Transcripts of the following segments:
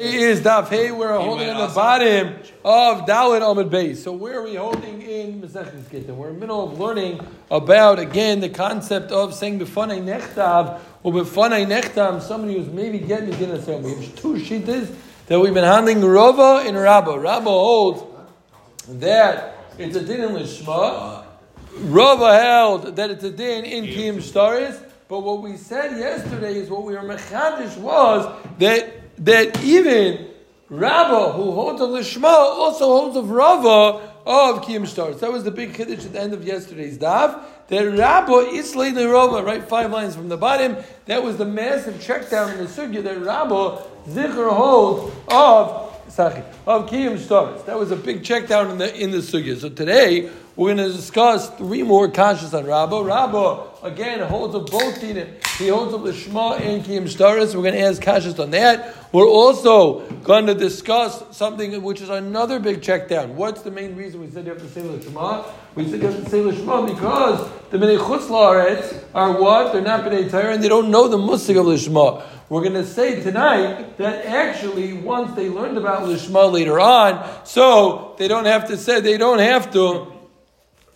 is Daf Hey. We're holding on the bottom of Dalit Amid Base. So where are we holding in Masechet Gittin? We're in the middle of learning about again the concept of saying Befanei Nechtav or Befanei Nechtam. Somebody who's maybe getting the dinner saying we have two sheetas that we've been handling Rava and Rabba. Rabba holds that it's a din in Lishma. Rava held that it's a din in Kiyim Staris. But what we said yesterday is what we were mechadish was that that even Rabba, who holds of Lishma, also holds of Rava of Kiyim Stars. That was the big kiddush at the end of yesterday's daf. That Rabba Islay the Rava, right five lines from the bottom. That was the massive check down in the sugya that Rabba Zikr holds of Sachi, of Kiyim Stars. That was a big check down in the in the sugya. So today we're going to discuss three more kashas on Rabba. Rabba again holds of both dinim. He holds of the Shema and Kiyim Staris. We're going to ask kashas on that. We're also going to discuss something which is another big check down. What's the main reason we said you have to say the Shema? We said you have to say the Shema because the Bnei Chutz La'aretz are what? They're not Bnei Torah and they don't know the musik of the Shema. We're going to say tonight that actually once they learned about the Lishma later on, so they don't have to say, they don't have to.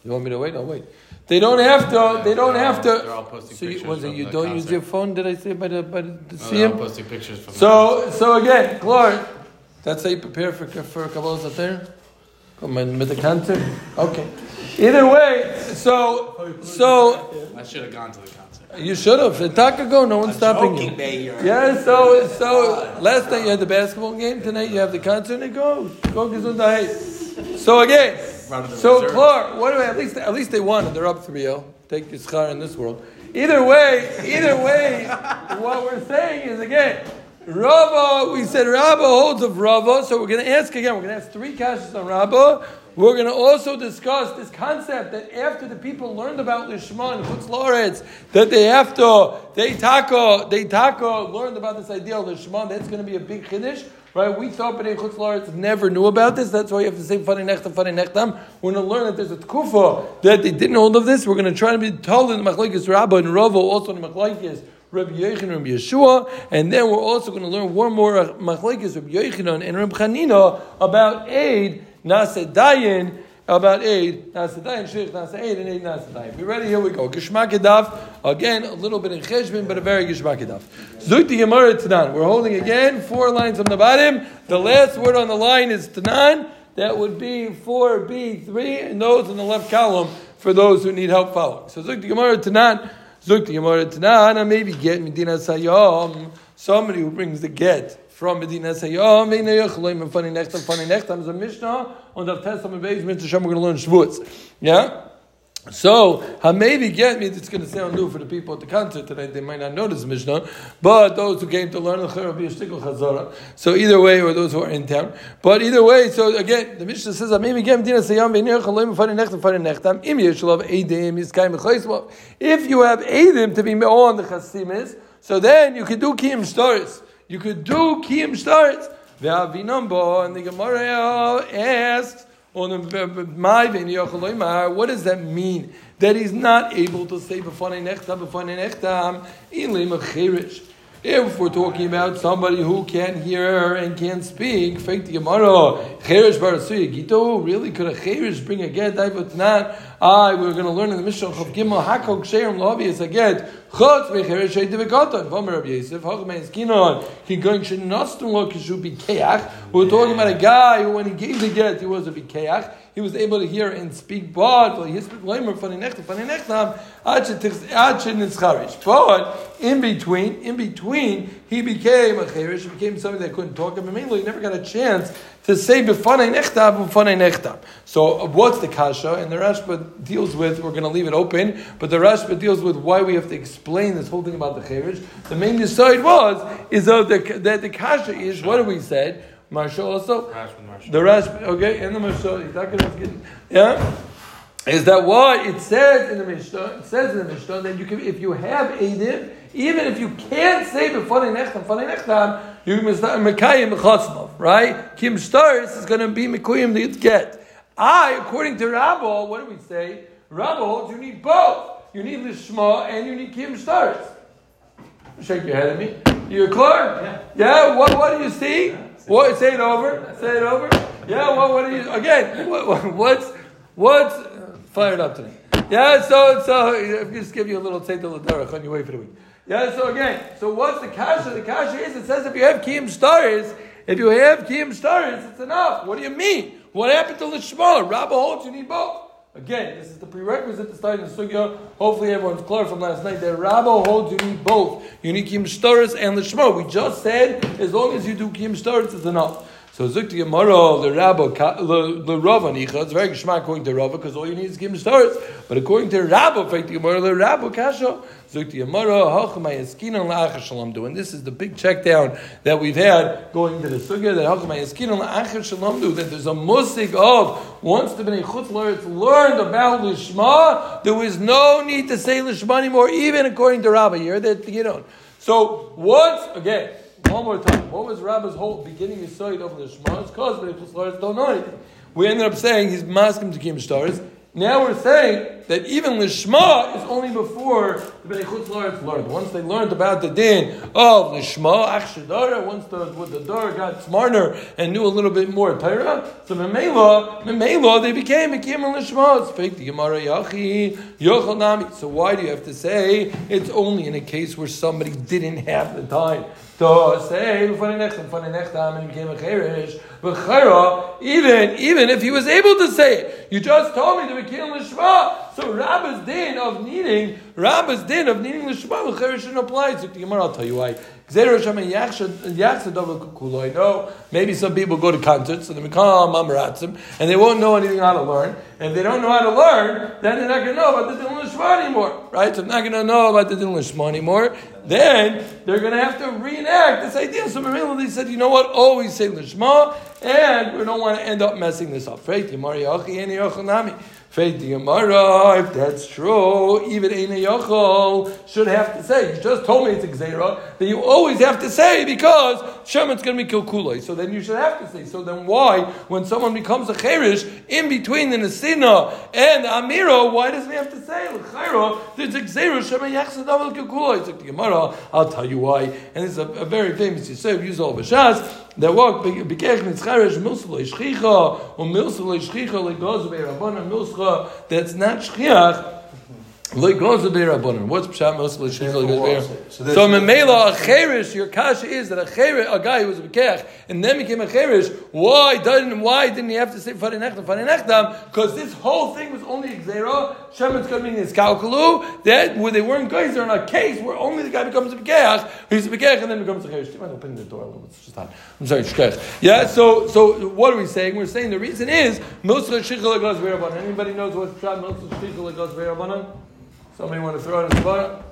You want me to wait? No, wait. They don't have to. They don't have to. They're all posting So you, pictures was it you don't use your phone? Did I say by the by the, the Oh, see they're all him? posting pictures from So so again, Clark, that's how you prepare for for Kabbalah there. Come on, with the concert. Okay. Either way, so so I should have gone to the concert. you should have. Taka go. No one's stopping you. Yeah, so so last night you had the basketball game. Tonight you have the concert. And go go gesundheit. So again, Round of the so. Clark, what do we, at least at least they won and they're up 3-0. Take your schar in this world. Either way, either way, what we're saying is again, Rava. We said Rava holds of Rava, so we're going to ask again. We're going to ask three questions on Rava. We're going to also discuss this concept that after the people learned about Lishma and Chutz La'aretz, that they to, they taka, they taka learned about this idea of Lishma. That's going to be a big chiddush. Right, we thought Bnei Chutz La'aretz never knew about this. That's why you have to say Fani Nechtam, Fani Nechtam. Um. We're going to learn that there's a tkufa that they didn't hold of this. We're going to try to be told in the Machlekes Rabbah and Rava, also in the Machlekes Rabbi Yechon Rabbi Yeshua, and then we're also going to learn one more Machlekes Rabbi Yochanan and Rabbi Chanina about aid Nasedayin. About aid, Nasedayin, Sheikh Nasedayin, and aid Nasedayin. We ready? Here we go. Gishmak. Again, a little bit in Cheshbin, but a very Gishmak Edaf. Zukti Tanan. We're holding again four lines from the bottom. The last word on the line is Tanan. That would be 4B3, and those in the left column for those who need help following. So Zukti Gemara Tanan. Zukti Gemara Tanan. Maybe get Medina Sayyam. Somebody who brings the get from Medina say, oh, Sayyam. Ve'nei Yachloim and Funny Nechtam. Funny Nechtam is a Mishnah. On the Testament base, Mitzvah Shem, we're going to learn Shavuotz. Yeah? So, maybe get me, it's going to sound new for the people at the concert tonight, they might not this Mishnah, but those who came to learn the will be a chazara. So either way, or those who are in town. But either way, so again, the Mishnah says, maybe get Medina Sayam v'nir chaloim v'fani nechtam v'fani nechtam, im yeshulav eidim yiskayim v'chaysmav. If you have eidim to be on the chasimis, so then you could do kiyim stars. You could do kiyim stars. Ve'avinambo, and the Gemara asks, what does that mean? That he's not able to say b'fanei nechtam, b'fanei nechtam, limachirish. If we're talking about somebody who can't hear and can't speak, fake the Gemara, cherish barasuya gito, really could a cherish bring a get? I but not. I we're going to learn in the Mishnah of Gimel Hakok Sherim Lovi is a get. Chutz v'cherish sheid v'katan. Vomer Rabbi Yosef Hachmei Skinon. He going shenastum lo kishu bikeach. We're talking about a guy who, when he gave the get, he was a bikeach. He was able to hear and speak, but he spoke lamer funny nechtam, funny nechtam, But in between, in between, he became a cherish. He became somebody that couldn't talk. And mainly, he never got a chance to say b'fanei nechtam, b'fanei nechtam. So, what's the kasha? And the Rashba deals with. We're going to leave it open, but the Rashba deals with why we have to explain this whole thing about the cherish. The main decide was is that the, that the kasha is what do we said. Marsha also. Rashba, Rashba. The Rash, okay, and the Mishnah, he's not gonna yeah, is that what it says in the Mishnah? It says in the Mishnah that you can, if you have Eidim, even if you can't say b'fanei nechtam, fanei nechtam, you must mekayim mechatzmav, right? Kim stars is going to be mekuyim that get. I, according to Rabbo, what do we say? Rabbo holds you need both. You need lishma and you need kim stars. Shake your head at me. You're clear? Yeah. Yeah. What? What do you see? What? Say it over. Say it over. Yeah. What? What are you? Again. What, what's what's uh, fired up today? Yeah. So so just give you a little take the on your way for the week. Yeah. So again. So what's the kasha? The kasha is it says if you have kiyum stars, if you have kiyum stars, it's enough. What do you mean? What happened to the shema? Rabba holds you need both. Again, this is the prerequisite to start in Sugya. Hopefully everyone's clear from last night that Rabbo holds you need both. You need Kim Shtaris and the Lishma. We just said as long as you do Kim Shtaris, it's enough. So Zukti Yamaro, the Rabbo, the Rav Anicha, it's very Gishma according to Rava, because all you need is Kim Shtaris. But according to Rabbo, Fakti Yamaro, the Rabbo Kasha, Zukti Yamaro, Hachamay Eskinan La'achar Shalom Do. And this is the big check down that we've had going to the Sugya, that Hachamay Eskinan La'achar Shalom Do, that there's a musik of, once the Bnei Chutz learned about Lishma, there was no need to say Lishma anymore, even according to Rabbi here, that you know. So once, again, one more time. What was Rabbi's whole beginning side of the Shema? It's because the Chutz don't know anything. We ended up saying he's masking to Kim stars. Now we're saying that even Lishma is only before the Bnei Chutz learned. Once they learned about the din of Lishma, Achshadara, once the, the Dor got smarter and knew a little bit more Torah, so Memela, Memela, they became a Kim and Lishma. Fake the Gemara Yachi, Yochel Nami. So why do you have to say it's only in a case where somebody didn't have the time? To say nechtham funnychtam and became a khairish. But khara even even if he was able to say it, you just told me to be killing Lishma. So Rabba's din of needing Rabba's din of needing Lishma l'chayr shouldn't apply. So the Gemara, I'll tell you why. No, maybe some people go to concerts and they become oh, mamaratzim and they won't know anything how to learn. And if they don't know how to learn, then they're not going to know about the din lishma anymore, right? So they're not going to know about the din lishma anymore. Then they're going to have to reenact this idea. So they said, you know what? Always say lishma, and we don't want to end up messing this up. If that's true, even Eina Yochel should have to say. You just told me it's a that you always have to say because Shemit's going to be Kilkulai. So then you should have to say. So then why, when someone becomes a Cherish, in between the Nesina and the Amira, why doesn't he have to say, L'chaira, there's a Xera, Shemet Yachsadav Gemara, I'll tell you why. And it's a, a very famous Yisrael, Yuzol Bashas, that walk bikech mitzcharesh milsa leishchicha or milsa leishchicha legoz be'rabbanan milsa that's not shchiach like goes to Rabbanon. What's Pshat Moshe So Memela a cherish, your kasha is that a cherish, a guy who was a bekech, and then became a cherish. Why didn't why didn't he have to say Fari Nechtam Fari Nechtam? Because this whole thing was only Xera. Shemit's coming in kalkulu. That where they weren't guys, they're in a case where only the guy becomes a bekech. He's a bekech and then becomes a cherish. Do you mind opening the door a little? It's just hot. I'm sorry, shkech. Yeah. So so what are we saying? We're saying the reason is Moshe Shichel Goes. Anybody knows what's Pshat Moshe Shichel Goes Rabbanon? Somebody want to throw it in the bottom?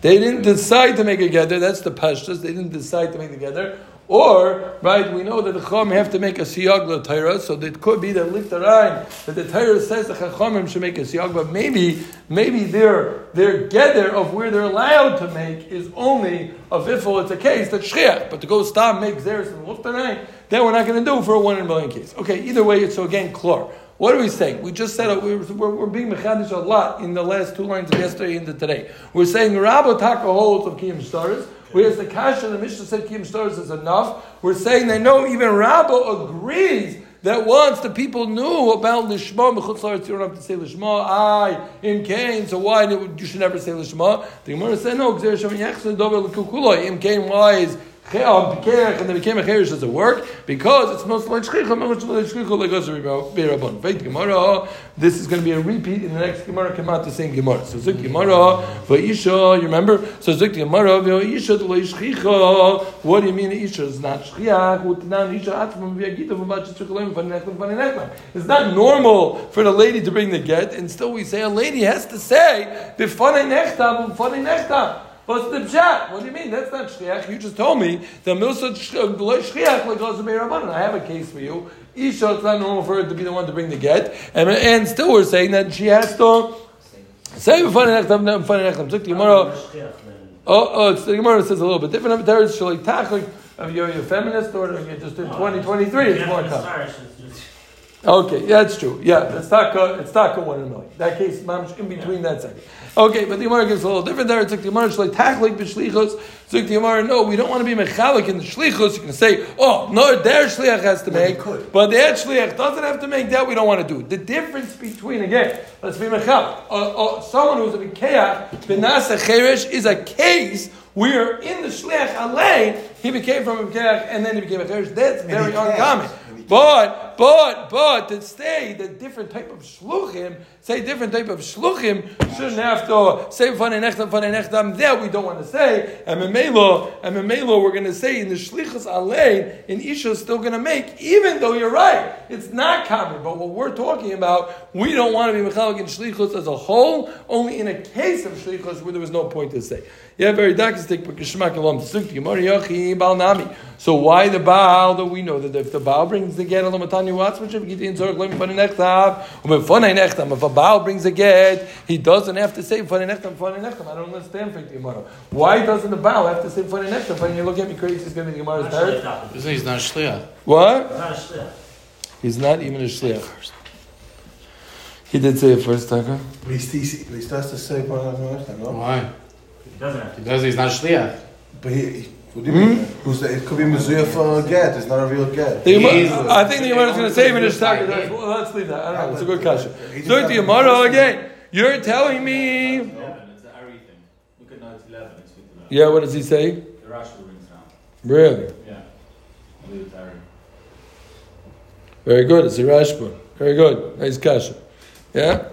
They didn't decide to make a gather. That's the pashtas. They didn't decide to make the gather. Or, right, we know that the Chacham have to make a siyag la Torah, so it could be that liftarain, that the Torah says the Chachamim should make a siyag, but maybe, maybe their, their gather of where they're allowed to make is only a vifel, it's a case that's shchiach, but to go stop, make zeres and liftarain, then we're not going to do for a one in a million case. Okay, either way, it's so again, clear. What are we saying? We just said we're, we're, we're being mechanish a lot in the last two lines of yesterday into today. We're saying Rabba Taka holds of Kiyam Stars, whereas the Kasha, the Mishnah said Kiyam Stars is enough. We're saying that no, even Rabba agrees that once the people knew about Lishma, Mechutz you don't have to say Lishma, I, in Cain, so why you should never say Lishma? The Gemara said, no, Gzer Shem Yachsen Dover L'Kukuloi, in Cain, why is Um, and they became a cherish does it work because it's most like shchicha, most like shchicha like us berabon. Veit Gemara. This is going to be a repeat in the next Gemara. Come out the same Gemara. So Zik Gemara va'isha. You remember? So Zik Gemara va'isha to shchicha. What do you mean isha is not shchiach? Utnan isha atmam v'yagita v'bat shchichalim v'nechtam v'nechtam. It's not normal for the lady to bring the get, and still we say a lady has to say the b'fanei nechtam b'fanei nechtam. What's the pshat? What do you mean? That's not shchiach. You just told me the milsa shchiach uh, like goes to I have a case for you. Isha, it's not normal for her to be the one to bring the get, and, and still we're saying that she has to say before the next time. Before the next time, took the Gemara. Oh, oh, it's, the Gemara says a little bit different. Is shalitach like of you're a feminist or you're just in twenty twenty three. It's more tough. Okay, yeah, that's true. Yeah, it's taka, it's taka one in a million. That case, mamish in between that second. Okay, but the Gemara gives a little different there. It's like the Gemara is like tachlik b'shlichus. It's like the Gemara, no, we don't want to be mechalik in the shlichus. You can say, oh, no, their shliach has to make, but their shliach doesn't have to make that. We don't want to do. The difference between again, let's be mechalik. Uh, uh, someone who's a mikeach benasa cheresh is a case where in the shliach alei he became from a mikeach and then he became a cheresh. That's very uncommon. But, but, but to say the different type of shluchim, say different type of shluchim, shouldn't have to say fanei nechtam, fanei nechtam. There we don't want to say. And memelo, and memelo, we're going to say in the shlichus alein, in isha is still going to make, even though you're right, it's not common. But what we're talking about, we don't want to be mechalik in shlichus as a whole, only in a case of shlichus where there was no point to say. Yeah, very dakistik, but kishmak tzuk gemara yachi bal nami. So why the Baal? That we know that if the Baal brings the get, alamatani what's which if in zorg lem fanei nechtam, umefanei nechtam. If a Baal brings a get, he doesn't have to say fanei nechtam, fanei nechtam. I don't understand for Gemara. Why doesn't the Baal have to say fanei nechtam? When you look at me crazy, he's going to be Gemara's parrot. He's not a shliach. What? He's not even a shliach. He did say it first, Tucker. But he, he, he starts to say part of the no? Why? He doesn't have to. Because he's not a shliach. But he, he what do you mean? Hmm? Who's the, it could be Mizuya for a get. It's not a real get. The Gemara- I think the Gemara is going to say even his Like Tucker. let's leave that. I don't know. It's a good question. So the Gemara again. You're telling me. Eleven, it's the Ari thing. Look at note eleven, it's fifty nine. Yeah, what does he say? The Rashi brings down. Really? Yeah. I'll leave it to Ari. Very good. It's a Rashba. Very good. Nice kasha. Yeah?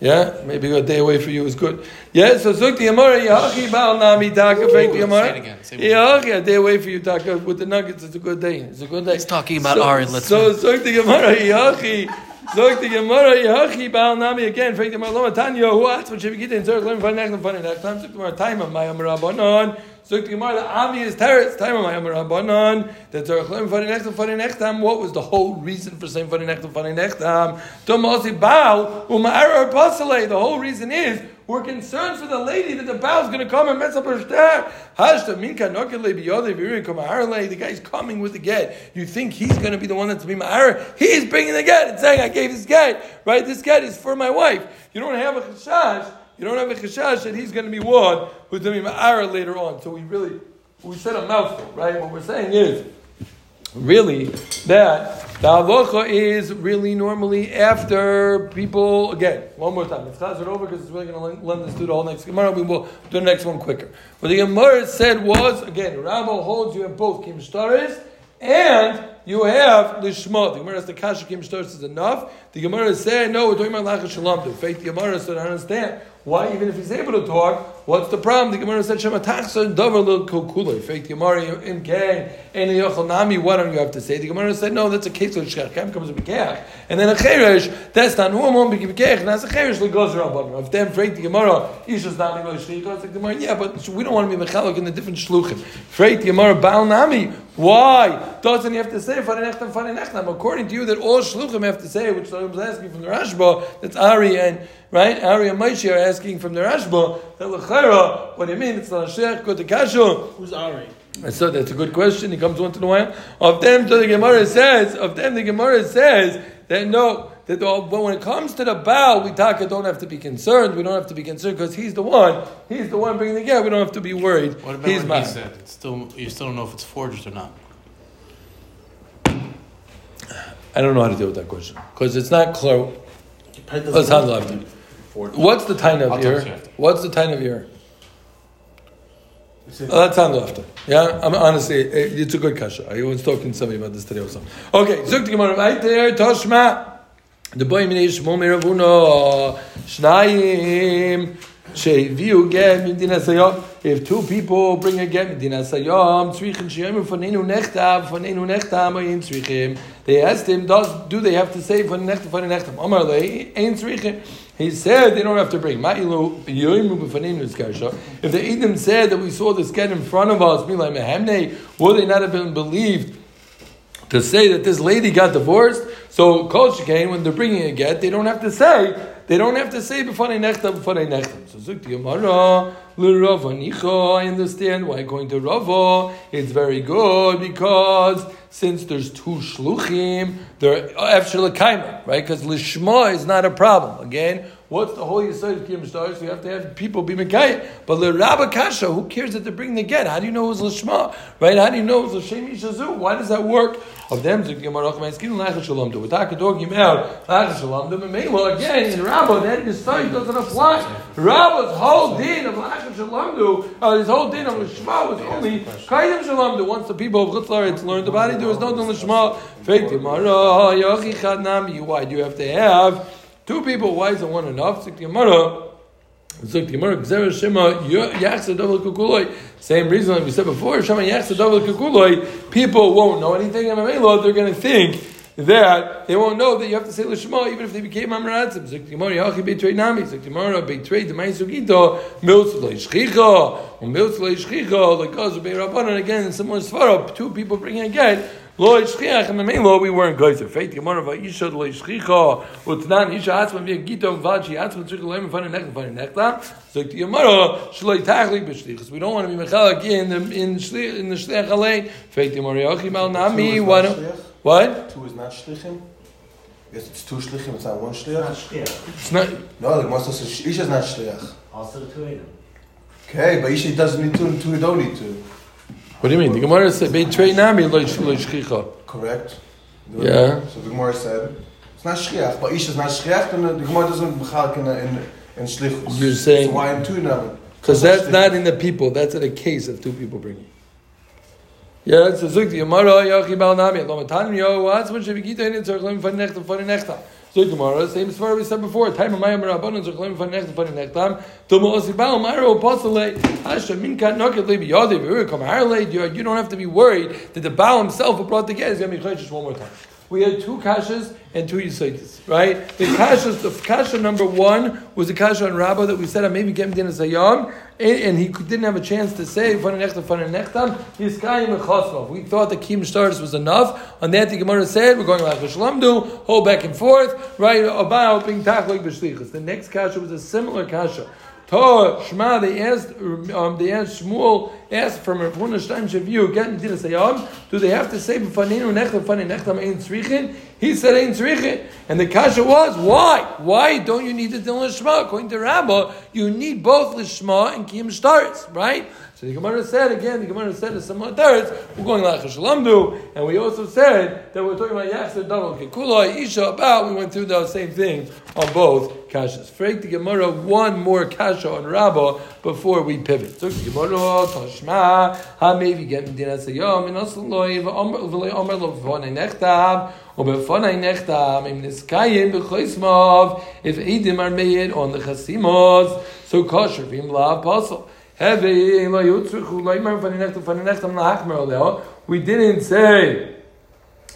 Yeah? Maybe a day away for you is good. Yeah, so Zuk the Yamara, Yahachi Baal Nami Taka, Frank the Say it Yamara. again. Say it again. Yahachi, a day away for you, Taka, with the nuggets. It's a good day. It's a good day. He's talking about so, Ari. Let's So Zuk the Yamara, Yahachi. Zok the Gemara Yahachi Baal Nami again. Frank the Gemara Tanya Who asked what Shavik in Zok Lem Fanech Lem Fanech Time Zok the Gemara Time of Mayam Rabbanon. Zok the Gemara the Ami is Time of Mayam Rabbanon. Zok Lem Fanech Lem Fanech Time. What was the whole reason for saying Fanech Lem Fanech Time? Tomosi Baal Uma'ara Pasale. The whole reason is we're concerned for the lady that the Baal's going to come and mess up her kamaharle. The guy's coming with the get. You think he's going to be the one that's gonna be ma'ara? He's bringing the get and saying, "I gave this get. Right? This get is for my wife." You don't have a chashash. You don't have a chashash that he's going to be one who's going to be ma'ara later on. So we really we said a mouthful, right? What we're saying is really that the halacha is really normally after people again. One more time, let's pass it over because it's really going to lend us to the whole next Gemara. We will do the next one quicker. What the Gemara said was again, Rabbi holds you have both kim and you have lishma. The Gemara has the kasha kim is enough. The Gemara said no, we're talking about lachas shalom. The faith the Gemara said I understand. Why, even if he's able to talk, what's the problem? The Gemara said, Shema tachsa davar lo kokula. Fake the Gemara in Kang, and yochel nami, what don't you have to say? The Gemara said, no, that's a case of shkachem comes a bekech. And then a cheresh, that's not normal, bekech, and that's a cheresh, around bottom. If them freight the Gemara, isha's not lo shlichos, the Gemara, yeah, but we don't want to be mechalok in the different shluchim. Freight the Gemara, baal nami. Why? Doesn't he have to say, farinechtam, farinechtam? According to you, that all shluchim have to say, which I was asking from the Rashba, that's Ari and, right, Ari and Moshe are asking from the Rashba, that l'chayra, what do you mean? It's not a shech, go to kashu. Who's Ari? And so that's a good question. He comes once in a while. Of them, so the Gemara says, of them, the Gemara says that no, that the, but when it comes to the bow, we taka don't have to be concerned. We don't have to be concerned because he's the one. He's the one bringing the get. We don't have to be worried. What about he's what he said? It's still, you still don't know if it's forged or not. I don't know how to deal with that question because it's not clear. Let's handle after. What's the time of year? What's the time of year? Oh, let's handle after. Yeah, I'm honestly, it- it's a good kasha. I was talking to somebody about this today or something. Okay, zuk the Gemara right there. Toshma. The boy yishmo miravuno shnayim sheviu get midina sayom. If two people bring a get midina sayom, tzrichin sheyom fanenu nechtam fanenu nechtam oyin tzrichim. They asked him, does do they have to say fanenu nechtam fanenu nechtam? Amar lei ein tzrichim. He said they don't have to bring. If the Edom said that we saw this get in front of us, would they not have been believed? to say that this lady got divorced. So Kol Shekain, when they're bringing a get, they don't have to say they don't have to say b'fanei nechtam b'fanei nechtam. So zuk Gemara l'Rava nicho. I understand why going to Rava it's very good because since there's two shluchim, they're after l'kaima, right? Because lishma is not a problem. Again, what's the whole yisod of kiyum stars? You have to have people be mekayim. But l'Rabba kasha, who cares that they bring the get? How do you know it was lishma, right? How do you know it was l'shem yishazu? Why does that work? Of them, zuk the Gemara skin lachas shalom do. We're talking about lachas shalom do. Meimah again in Rabba, that yisod doesn't apply. Rabba's whole din of lachas shalom do, uh, his whole din of lishma was only kaidem shalom do. Once the people of Chutzlaretz learned about it, there was no din lishma. Fake Gemara, yachi chad nami. Why do you have to have two people? Why isn't one enough? The Gemara. Zuk Gemara, Gzera Shema, Yachsa Double Kukuloi. Same reason like we said before, Shema Yachsa Double Kukuloi. People won't know anything, and Mamela, they're going to think that they won't know that you have to say Lishma even if they became Amratzim. The Gemara, Yachi Beitrei Nami. Zuk the Gemara, Beitrei Demai Sugito, Milz Leishchicha, or Milz Leishchicha, like Gaza Beirabanan, again, in similar Svarah, two people bringing a get. Lo ishchiach and memelo we weren't going to faith. Gemara va'isha lo ishchicha utnan isha atzma via gito vachi atzma tzrik loim fun nechta fun nechta. So the Gemara shloi tachli b'shlichus. We don't want to be mechalak in the in shlich in the shlich alei. Faith Gemara yochim al nami. What? What? Two is not shlichim. Yes, it's two shlichim. It's not one shliach. It's not. No, the Gemara says Isha is not shliach. Also the two of them. Okay, but Isha doesn't need two, two don't need two. What do you mean? The Gemara said beitrei nami lo ishchicha. Correct. Yeah. So the Gemara said it's not shliach, but Isha is not shliach. Then the Gemara doesn't mechalak in in in shlichus. You're saying- so why in two now? Because that's not in the people. That's in a case of two people bringing. Yeah, that's a. The Gemara yachi bal nami. Lo matan yo. What's when shevigita in tzarich lim fan nechtam fan nechtam. Zuk Gemara. Same as far as we said before. Time of mayim rabbanon tzarich lim fan nechtam fan nechtam. Tomo osibal maro apostole. Asha min kat noket lebi yodi v'uru kam harle. You don't have to be worried that the Baal himself who brought the get is going to be chayshish one more time. We had two kashas and two yisaitis, right? The kashas, the kasha number one was the kasha on Rabbah that we said, I maybe get him sayam, and, he didn't have a chance to say fana nechtam fana nechtam. He's kayim echosnov. We thought the kim stars was enough. On that, the Gemara said we're going like Shalomdu, hold back and forth, right? About being tachlik b'shlichus. The next kasha was a similar kasha. To Shema, they asked, um, they asked Shmuel asked from Rav Huna Shtaim Shaviu, getting to the Sayam, do they have to say b'fanenu nechtam fanei nechtam ein tzrichin? He said ein tzrichin, and the kasha was why? Why don't you need the din lishma? According to Rabbah, you need both lishma and kiyum starts, right? So the Gemara said again. The Gemara said a similar teretz. We're going like Shalamdu, and we also said that we're talking about Yachzer Double Kekula Isha about. We went through those same things on both kashas. Freak the Gemara one more kasha on Rabbah before we pivot. So the Gemara Ha maybe get Medina Sayom and also Loi V'Omer Omer Lo V'Fonei Nechtav or B'Fonei Nechtav Im Niskayim B'Choismov if Eidim are made on the Chasimos so kosher V'Im La Apostle. Eh, we didn't say.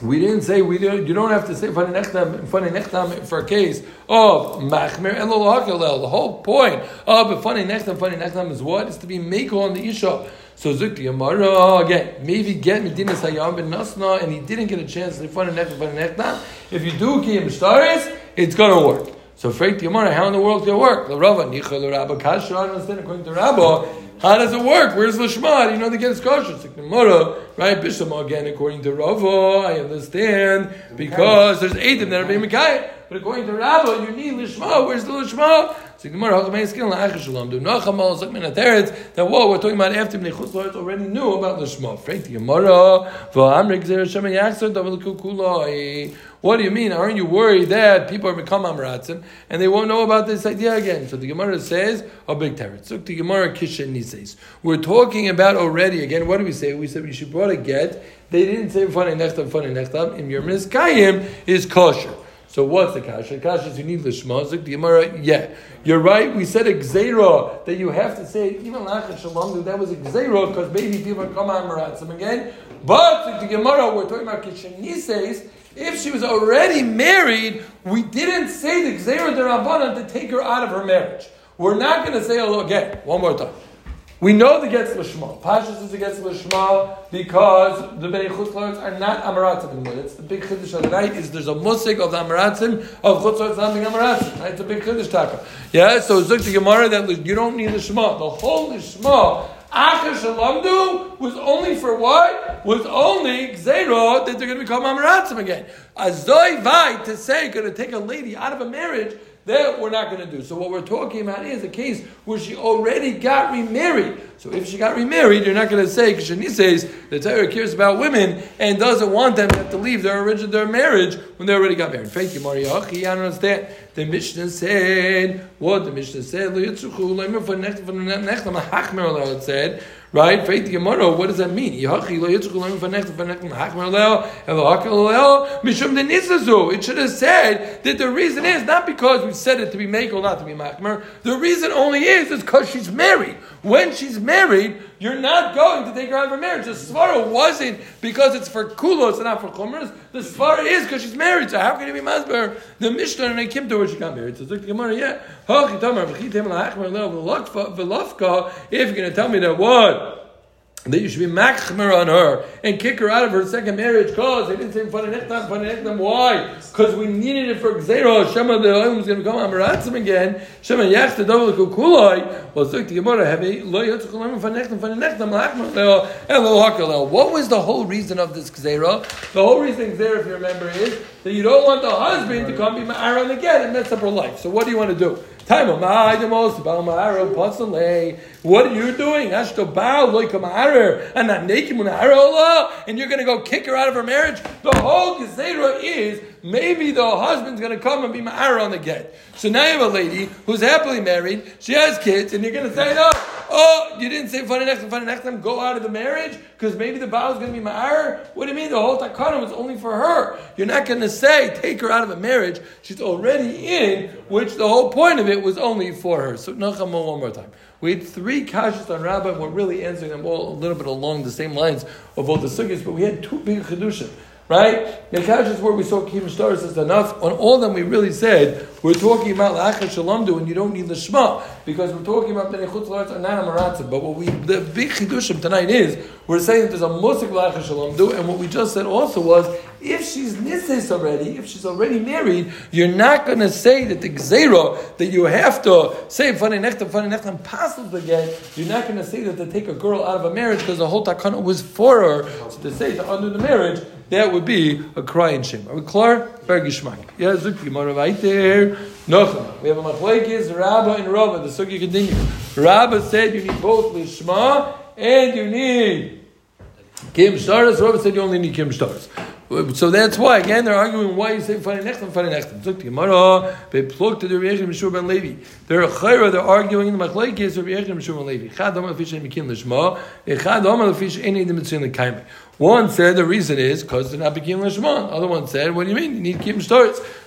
We didn't say we don't. You don't have to say for a case of machmer elol The whole point of funny nechtam funny nechtam is what is to be make on the isha. So Zukti Amara again, maybe get Medina Sayyam ben Nasna, and he didn't get a chance to funny nechtam funny nechtam. If you do kiyim staris, it's gonna work. So Freik the how in the world can it work? The Rava, Nichel Rabba Kasha, I don't understand according to Rabba. How does it work? Where's the Shema? You know they get kosher. It's like the right? Bisham again, according to Rava, I understand because there's eight of them that are being Mekayim. But according to Rabba, you need Lishma. Where's the Lishma? So Gemara, Hakamei Skin, La'ach Shalom, do Nachamal, Zakmin Ateretz, that whoa, we're talking about after Bnei Chutz already knew about Lishma. Frank the Gemara, V'amrik Zer Hashem Yaksar, David Kukulai. What do you mean? Aren't you worried that people are become Amratzim and they won't know about this idea again? So the Gemara says, a big teretz. Look, the Gemara Kisha Nises. We're talking about already, again, what do we say? We said we should brought a get. They didn't say funny nechtam, funny nechtam. In your Kayim is kosher. So what's the kasha? The kasha is you need lishma. The Gemara, yeah, you're right. We said a gzeira that you have to say even lachat shalom. That was a gzeira because maybe people come on maratzim again. But the Gemara, we're talking about says if she was already married, we didn't say the gzeira derabbanan to take her out of her marriage. We're not going to say oh, again one more time. We know the gets lishma. Pashas is against lishma because the Bnei Chutzlaritz are not amaratzim. That's the big chiddush of the night. Is there's a musik of the amaratzim of Chutzlaritz not being amaratzim. It's a big chiddush taka. Yeah. So it's like the Gemara that you don't need the lishma. The whole lishma. Acher Shalamdu was only for what? Was only Gzera that they're going to become Amaratzim again. Azoi Vai to say, going to take a lady out of a marriage that we're not going to do. So what we're talking about is a case where she already got remarried. So if she got remarried, you're not going to say because Shani says the Torah cares about women and doesn't want them to have to leave their original their marriage when they already got married. Thank you, Maria. I understand. The Mishnah said what the Mishnah said. Said right? Faith Gemara, what does that mean? It should have said that the reason is not because we said it to be make or not to be machmer. The reason only is is because she's married. When she's married, you're not going to take her out her marriage. The svara wasn't because it's for kulos and not for chumras. The svara is because she's married. So how can you be masber? The Mishnah and Kim to where she got married. So the Gemara, yeah. If you're going to tell me that what? That you should be machmer on her and kick her out of her second marriage because they didn't say fanenechtam, fanenechtam. Why? Because we needed it for Gzero. Shema the Olam was going to become Amaratzim again. Shema yach the double kukuloi. Well, so the Gemara a lo yotzuch olam fanenechtam, fanenechtam, lachmer leo, elo hakaleo. What was the whole reason of this Gzero? The whole reason Gzero, if you remember, is that you don't want the husband to come be Ma'aron again and mess up her life. So what do you want to do? What are you doing? And you're going to go kick her out of her marriage? The whole Gezerah is maybe the husband's going to come and be ma'ara on the get. So now you have a lady who's happily married, she has kids, and you're going to say, no, oh, you didn't say funny next time, funny next time, go out of the marriage because maybe the Baal is going to be ma'ara? What do you mean? The whole takana was only for her. You're not going to say, take her out of a marriage. She's already in, which the whole point of it was only for her. So, Nacham, one more time. We had three kashas on Rabbah, and we're really answering them all a little bit along the same lines of all the sugyas, but we had two big chedushim right? The Kashas where we saw Kim Stars is enough. On all of them, we really said we're talking about La'achar Shalomdu, and you don't need the Shema because we're talking about Bnei Chutz La'aretz and Maratzah. But what we, the big chidushim tonight is we're saying there's a Musik La'achar Shalomdu, and what we just said also was if she's nisis already, if she's already married, you're not going to say that the gzera that you have to say funny nechtam, funny nechtam, passes again. You're not going to say that to take a girl out of a marriage because the whole takana was for her. So to say to undo the marriage, that would be a crying shame. Are we clear? Very geschmack. Yeah, Gemara right there. No, we have a machlekes, Rabba and Rabba. The sugi continue. Rabba said you need both lishma and you need kim stars. Rabba said you only need kim stars. So that's why again they're arguing why you say funny nechtam, funny nechtam. Look, the Gemara they pluck to the Rebbe Mishur ben Levi. They're chayra. They're arguing in the machlekes of Rebbe Mishur ben Levi. Chad omer lefish ein mikin lishma. Echad omer lefish ein. One said the reason is because they're not beginning Lishman. Other one said, what do you mean? You need to keep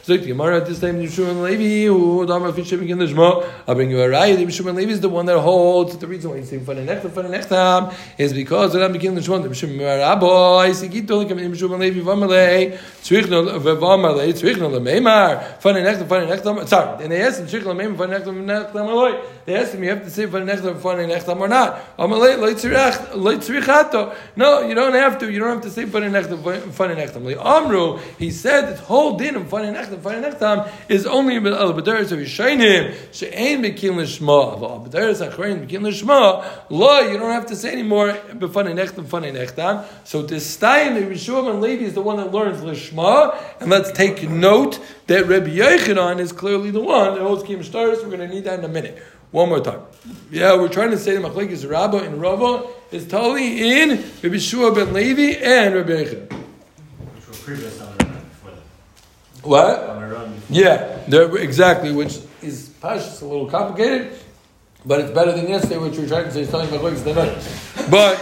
them the Gemara at this time, Yeshua and Levi, who Dama begin Lishma. I'll bring you a riot. Yeshua and Levi is the one that holds. The reason why he's saying funny next funny next time is because they're not beginning Lishman. The and Rabbi, Sigito, like Yeshua and Levi, Vamalei, Tzvichno, Vamalei, Tzvichno, Lemeimar, funny next funny next time. Sorry. And they asked him, Tzvichno, Lemeimar, funny next time, next time, They asked him, you have to say funny next time, funny next time or not. Amalei, Leitzrichato. No, you don't have to. You don't have to say funny nechtam, funny nechtam. Amru, he said this whole din of funny nechtam, funny nechtam is only al b'deres of Yishayim she'ain bekin l'shma. Al b'deres achrein bekin l'shma. Lo, you don't have to say anymore funny nechtam, funny nechtam. So to stay in the Rishua and Levi is the one that learns l'shma, and let's take note that Rabbi Yochanan is clearly the one that holds kim stars. We're going to need that in a minute. One more time. Yeah, we're trying to say the Machlek is Rabba and Rava is totally in Rabbi Shua ben Levi and Rabbi Yechon. Which were previous on What? On a run. Yeah, exactly, which is Pashas a little complicated, but it's better than yesterday, which we're trying to say is telling the night. But,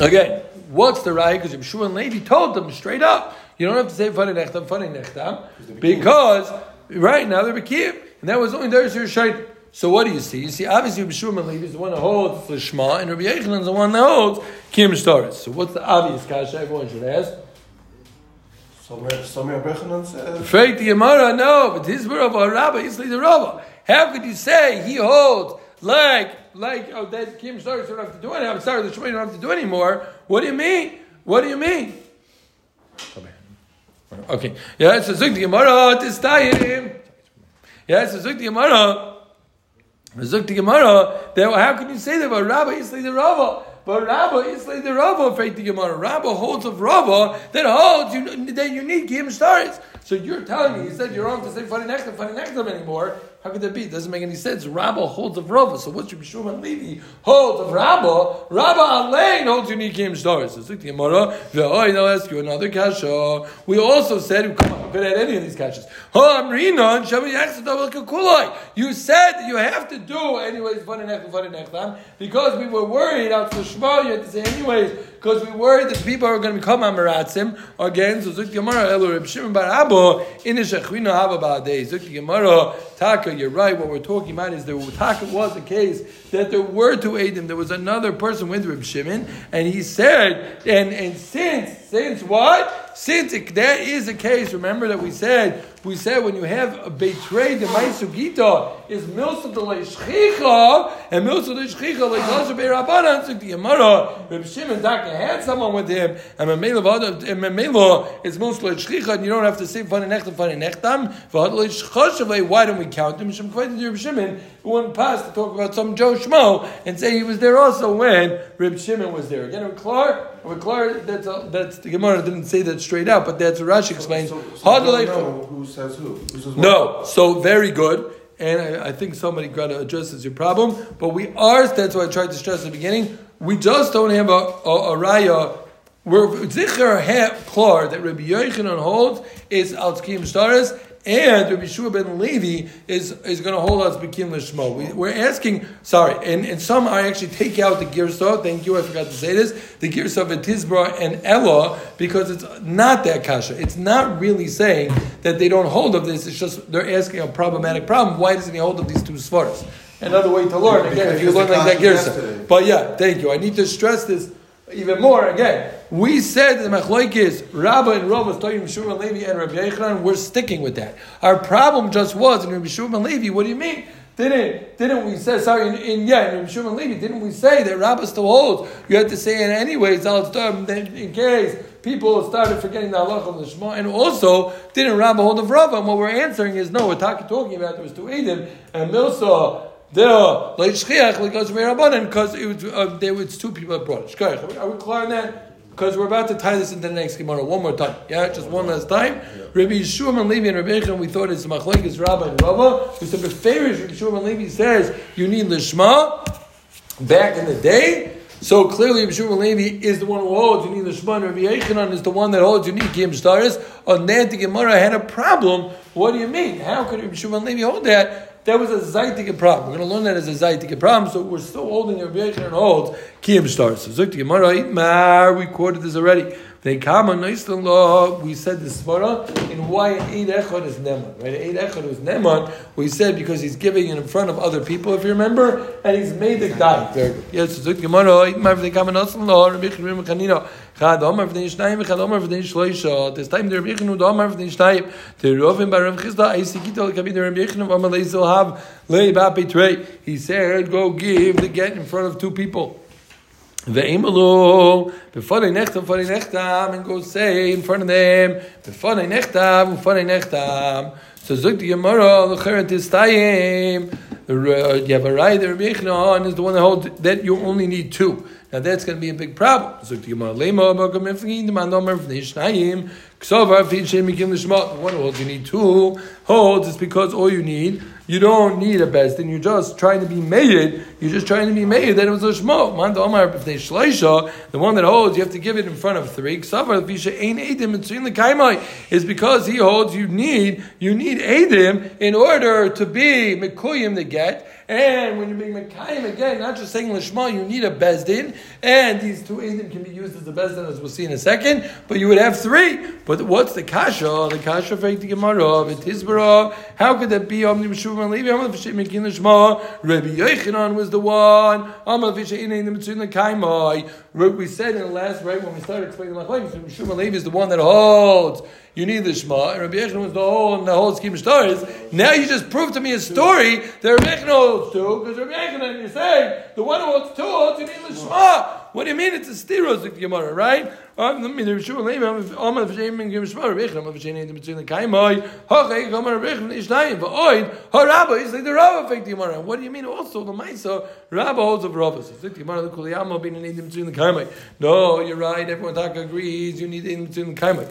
again, what's the right? Because Yeshua and Levi told them straight up, you don't have to say funny nechtam, funny nechtam, because right now they're Bekiyim, and that was only there's your shayt. So what do you see? You see, obviously, Yeshua and Levi is the one that holds the Shema, and Rabbi Yechon is the one that holds Kim Shtaris. So what's the obvious kasha everyone should ask? Said. Fake the Yamara, no, but his Rav Rabba, Isli the Rabba. How could you say he holds like like oh, that Kim Shtaris don't have to do anything. I'm sorry, the Shemay don't have to do anymore. What do you mean? What do you mean? Okay. Yeah, so Zuk the Gemara Tistayim. Yeah, so Zuk the Gemara. Zuk the Gemara. How can you say that about Rabbi Isli the Rava? But Rabba like the Rava afraid the Gemara. Rabba holds of Rava that holds you that you need Kim Shtaris. So you're telling me, you said you're wrong to say funny next to funny next to anymore. How could that be? It doesn't make any sense. Rabba holds of Rava. So what's your Shulman Levi holds of Rabba? Rabba Alain holds unique game stars. So the Gemara, I'll ask you another kasha. We also said, come on, we could add any of these kashas. You said you have to do anyways funny next funny next time because we were worried out the Shema, you had to say anyways because we worried that people are going to become Amaratzim again. So Zuk Gemara, Elu Reb Shimon Bar Abba, Inishachvina Haba Ba'adei. Zuk Gemara, Taka, you're right. What we're talking about is there Taka was a case that there were two Adim. There was another person with Reb Shimon, and he said, and, and since, since what? Since it, that is the case, remember that we said, we said when you have a betray the Maisugita is milsa leishchicha, and milsa de leishchicha like Lasha Beirabanan, so the Gemara, Reb Shimon Daka had someone with him, and Memela, it's milsa leishchicha, and you don't have to say funny nechtam, funny nechtam, why don't we count him? Shem Reb Shimon, who went past to talk about some Joe Schmo, and say he was there also when Reb Shimon was there. Again, Clark, with Clark, that's, a, that's the Gemara didn't say that straight out, but that's what Rashi explains. So, so, so know who says who? who says no, so very good. And I, I think somebody got to address this your problem. But we are, that's why I tried to stress at the beginning, we just don't have a, a, a raya. We're zicher have klar that Rabbi Yochanan holds is al tkim staris, and Rabbi Shua ben Levi is, is going to hold us Bikim Lishmo. We, we're asking, sorry, and, and some I actually take out the Girsa, thank you, I forgot to say this, the Girsa of Tizbra and Ella, because it's not that Kasha. It's not really saying that they don't hold of this, it's just they're asking a problematic problem. Why doesn't he hold of these two svaras? Another way to learn, again, if you learn like that Girsa. But yeah, thank you. I need to stress this even more again. We said that the machloik is Rabba and Rabba Toyim Shur and Levi and Rabbi Yechon. We're sticking with that. Our problem just was in Rabbi Shur and Levi. What do you mean? Didn't didn't we say sorry in, in yeah in Rabbi and Levi? Didn't we say that Rabba still holds? You have to say it anyways. In case people started forgetting the halacha of the Shema, and also didn't Rabba hold of Rabba? And what we're answering is no. We're talking talking about there was two Edom and Milsa there, like shchiach, like because it was uh, there was two people that brought it. Are we clear on that? Because we're about to tie this into the next Gemara one more time. Yeah, just one last time. Yeah. Rabbi Yeshua and Levi and Rabbi Echon, we thought it's Machlekes Rabba and Rava. We said, but favors Rabbi Yeshua and Levi says you need Lishma back in the day. So clearly, Rabbi Shimon Levi is the one who holds you need the Shema, and Rabbi Yochanan is the one that holds you need Kim Staris. On that, the Gemara had a problem. What do you mean? How could Rabbi Shimon Levi hold that? That was a zaytik problem. We're going to learn that as a zaytik problem. So we're still holding Rabbi and holds kiyam stars. So Zuk Gemara Mar, we quoted this already. They come on law. We said the svara in why an eight echad is neman. Right, eight echad is neman. We said because he's giving it in front of other people, if you remember, and he's made the guy. Very good. Yes, Zuk Gemara Mar. They come on law. Rabbi Chimim Chanina. Chad Omer v'dei Shnayim, Chad Omer v'dei Shloisha. This time the Rabbi Yechonu, the Omer v'dei Shnayim. The Rovim bar Rav Chisda, Eisikito l'kabid the Rabbi Yechonu, Omer leizil have lei ba'pei trei. He said, go give the get in front of two people. Ve'imelu, before they nechtam, before they nechtam, and go say in front of them, before they nechtam, before they nechtam. So Zuk the Gemara, the Cheret is Tayim. You have a right, Rabbi Yechon is the one that holds that you only need two. Now that's going to be a big problem. One holds you need two. Holds is because all you need you don't need a bezdin. You're just trying to be made. You're just trying to be made. That it was a shmo. The one that holds, you have to give it in front of three. Is because he holds. You need you need edim in order to be mekuyim the get. And when you're being Mekayim, again, not just saying Lishma, you need a Bezdin, and these two Eidim can be used as a Bezdin, as we'll see in a second, but you would have three. But what's the Kasha? The Kasha for the Gemara, V'tizbara, how could that be Omni Meshuv and Levi, Omni V'shem Mekin Lishma, Rabbi Yochanan was the one, Omni V'shem Eidim Mitzvah the Kaimai. We said in the last, right, when we started explaining the Machlekes, Meshuv and Levi is the one that holds you need the Shema, and Rabbi Yechon was the whole the whole scheme of stories. Now you just proved to me a story that Rabbi Yechon holds two, because Rabbi Yochanan, you're saying the one who holds two holds you need Lishma. What do you mean it's a stiros of the Gemara, right? Um, the the is the the. What do you mean also the Maisa, Rabba holds of Rabba? So the the the. No, you're right, everyone talk agrees, you need in between the Kaimai.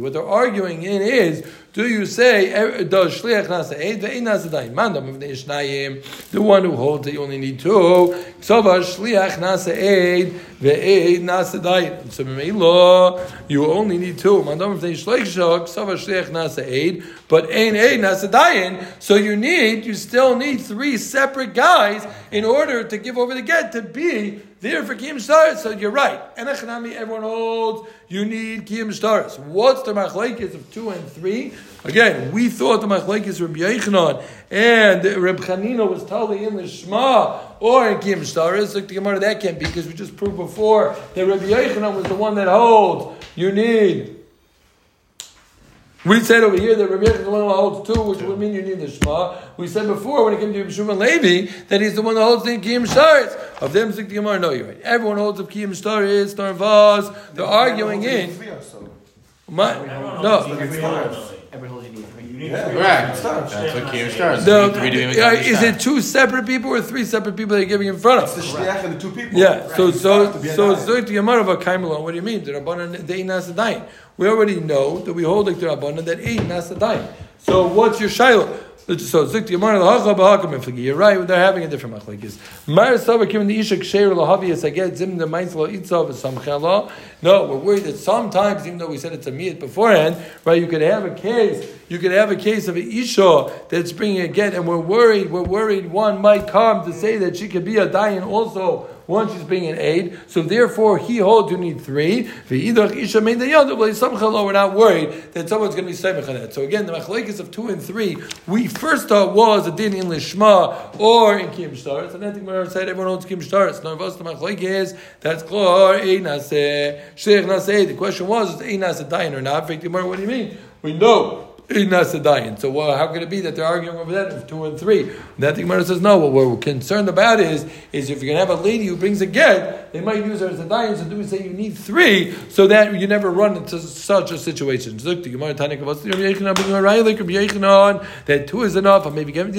What they're arguing in is, do you say er, does shliach nasa eid ve'eid nasa dayin? Mandam of the the one who holds that you only need two. Ksova shliach nasa eid ve'eid nasa dayin. So law you only need two. Mandam of shliach ksova shliach nasa eid, but ein eid nasa dayin. So you need, you still need three separate guys in order to give over the get to be there for Kiyam Stars, so you're right. And everyone holds you need Kiyam Stars. What's the machlekes of two and three? Again, we thought the machlekes Rabbi Yochanan and Reb Chanina was totally in the Shema or in Kiyam Stars. Look, the Gemara that can't be because we just proved before that Rabbi Yochanan was the one that holds you need we said over here that Rabbi Yochanan is the one who holds two, which would mean you need the Shema. We said before when it came to Yeshua Levi that he's the one that holds the Kiyam Shtaris. Of them, Zik the Gemara, no, you're right. Everyone holds of Kiyam Shtaris, Narvaz. They're arguing in. My, no. Correct. That's what Kiyam starts. No, uh, is it two separate people or three separate people that you're giving in front of? It's the shliach and the two people. Yeah. So so so so the Gemara about Kaimelon. What do you mean? The Rabbanan they nasadayin. We already know that we hold like the Rabbanan that eight nasadayin. So what's your shiloh? So Zik Yamar Lahacha Bahakam Iflagi. You're right. They're having a different machlekes. Mar Sava Kim the Ishak Sheir Lahavias Aget Zim the Mainz Lo Itzav Samchala. No, we're worried that sometimes, even though we said it's a miyat beforehand, right? You could have a case. You could have a case of an isha that's bringing a get, and we're worried. We're worried one might come to say that she could be a dayan also one she's being an aid. So therefore, he holds you need three. We're not worried that someone's going to be seimach on that. So again, the machlekes of two and three, we first thought was a din in lishma or in kim stars, and I think we said everyone holds kim stars. Now, us the machlekes that's klar einase sheikh naseh. The question was, is einase dayan or not? What do you mean? We know so well, how can it be that they're arguing over that of two and three? That the Gemara says no. What we're concerned about is is if you're going to have a lady who brings a get, they might use her as a dayan. So do we say you need three so that you never run into such a situation? Look, the Gemara Tanik you you that two is enough. Or maybe and.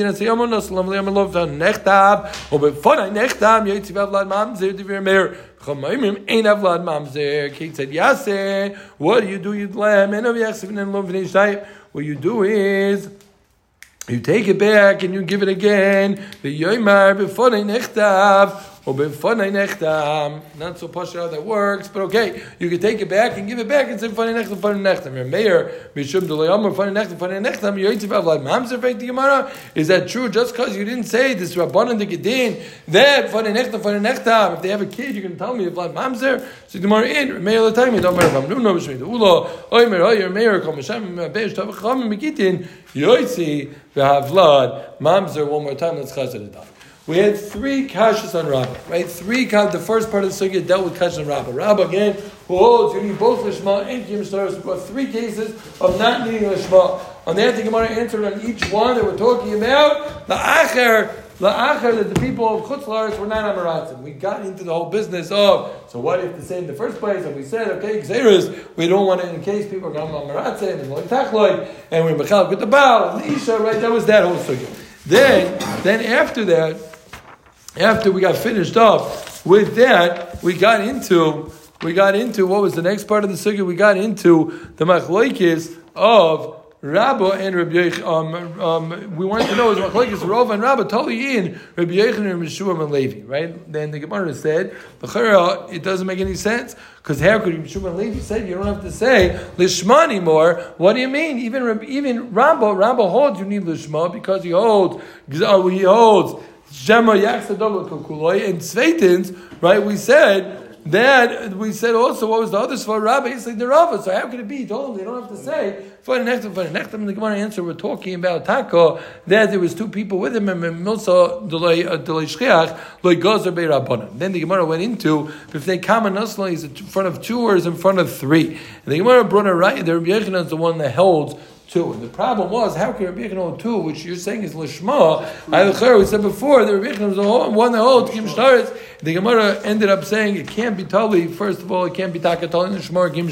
What do you do? You'd lamb and of Yachsivin and Lov Nishtai. What you do is you take it back and you give it again. The yoymar before nechtav not so posh how that works, but okay, you can take it back and give it back and say funny nechtam, funny nechtam. Your mayor, Mishum Delayamar, funny nechtam, funny nechtam, Yoitziv like Mamzer fake the Gemara. Is that true? Just because you didn't say this Rabbanan the Gedin, that funny nechtam, funny nechtam, if they have a kid, you can tell me like Mamzer. So the Gemara in, Mayor Latami, don't matter if I'm no Bishmid, Ulo, Oimer, Oyer, Mayor, Kol Meshem, Besh, Tav, Cham, Megitin, Yoitzi, V'Havlad, Mamzer, one more time, let's chazar it down. We had three kashas on Rabbah, right? Three the first part of the sugya dealt with kashas on Rabbah. Rabbah again, who holds you need both lishma and kiyum stars. We brought three cases of not needing lishma. On that, the Gemara answered on each one that we're talking about. The acher, the acher that the people of Chutz Laretz were not amaratzim. We got into the whole business of so what if to say in the first place, and we said okay, xeris, we don't want it in case people are going to amaratzim and like tachloid, and we're mechal with the bow the isha, right? That was that whole sugya. Then, then after that after we got finished up with that, we got into we got into what was the next part of the sukkah? We got into the machlokes of Rabba and Rabbi Yech, um, um, we wanted to know is machlokes Rav and Rabba totally in Rabbi Yechon and Meshuam and Levi, right? Then the Gemara said, the kharah, it doesn't make any sense because how could Meshuam and Levi say you don't have to say lishma anymore? What do you mean? Even even Rabba Rabba holds you need lishma because he holds he holds and Sveitins, right? We said that we said also what was the other svar rabbi? Said the Rava. So how could it be? He told them they don't have to say for the next for the next time the Gemara answer we're talking about Tako that there was two people with him and Milsa Delay uh, Delay Shchiach Loy Gozer Bei Rabbanan. Then the Gemara went into if they come and is in front of two or is in front of three. And the Gemara brought a right. The Rabbi Yechon is the one that holds two. And the problem was, how can Rabbi Yechon hold two, which you're saying is Lishma? I we said before, the Rabbi Yechon was the one that holds Kim. The Gemara ended up saying it can't be Tali. First of all, it can't be Takatali in Shmar Kim.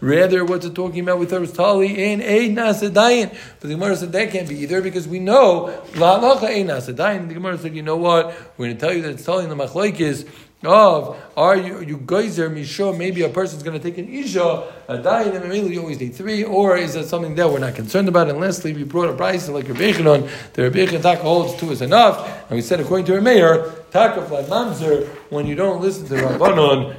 Rather, what's it talking about? We thought it was Tali in a Nasadayin. But the Gemara said that can't be either because we know La Lacha a Nasadayin. The Gemara said, you know what? We're going to tell you that it's Tali in the Machlaik is of are you you geyser misho maybe a person's going to take an isha a dayan and you always need three or is that something that we're not concerned about and lastly we brought a price like Rabbi on the Rabbi Taka holds two is enough and we said according to our mayor Taka like mamzer when you don't listen to Rabbanon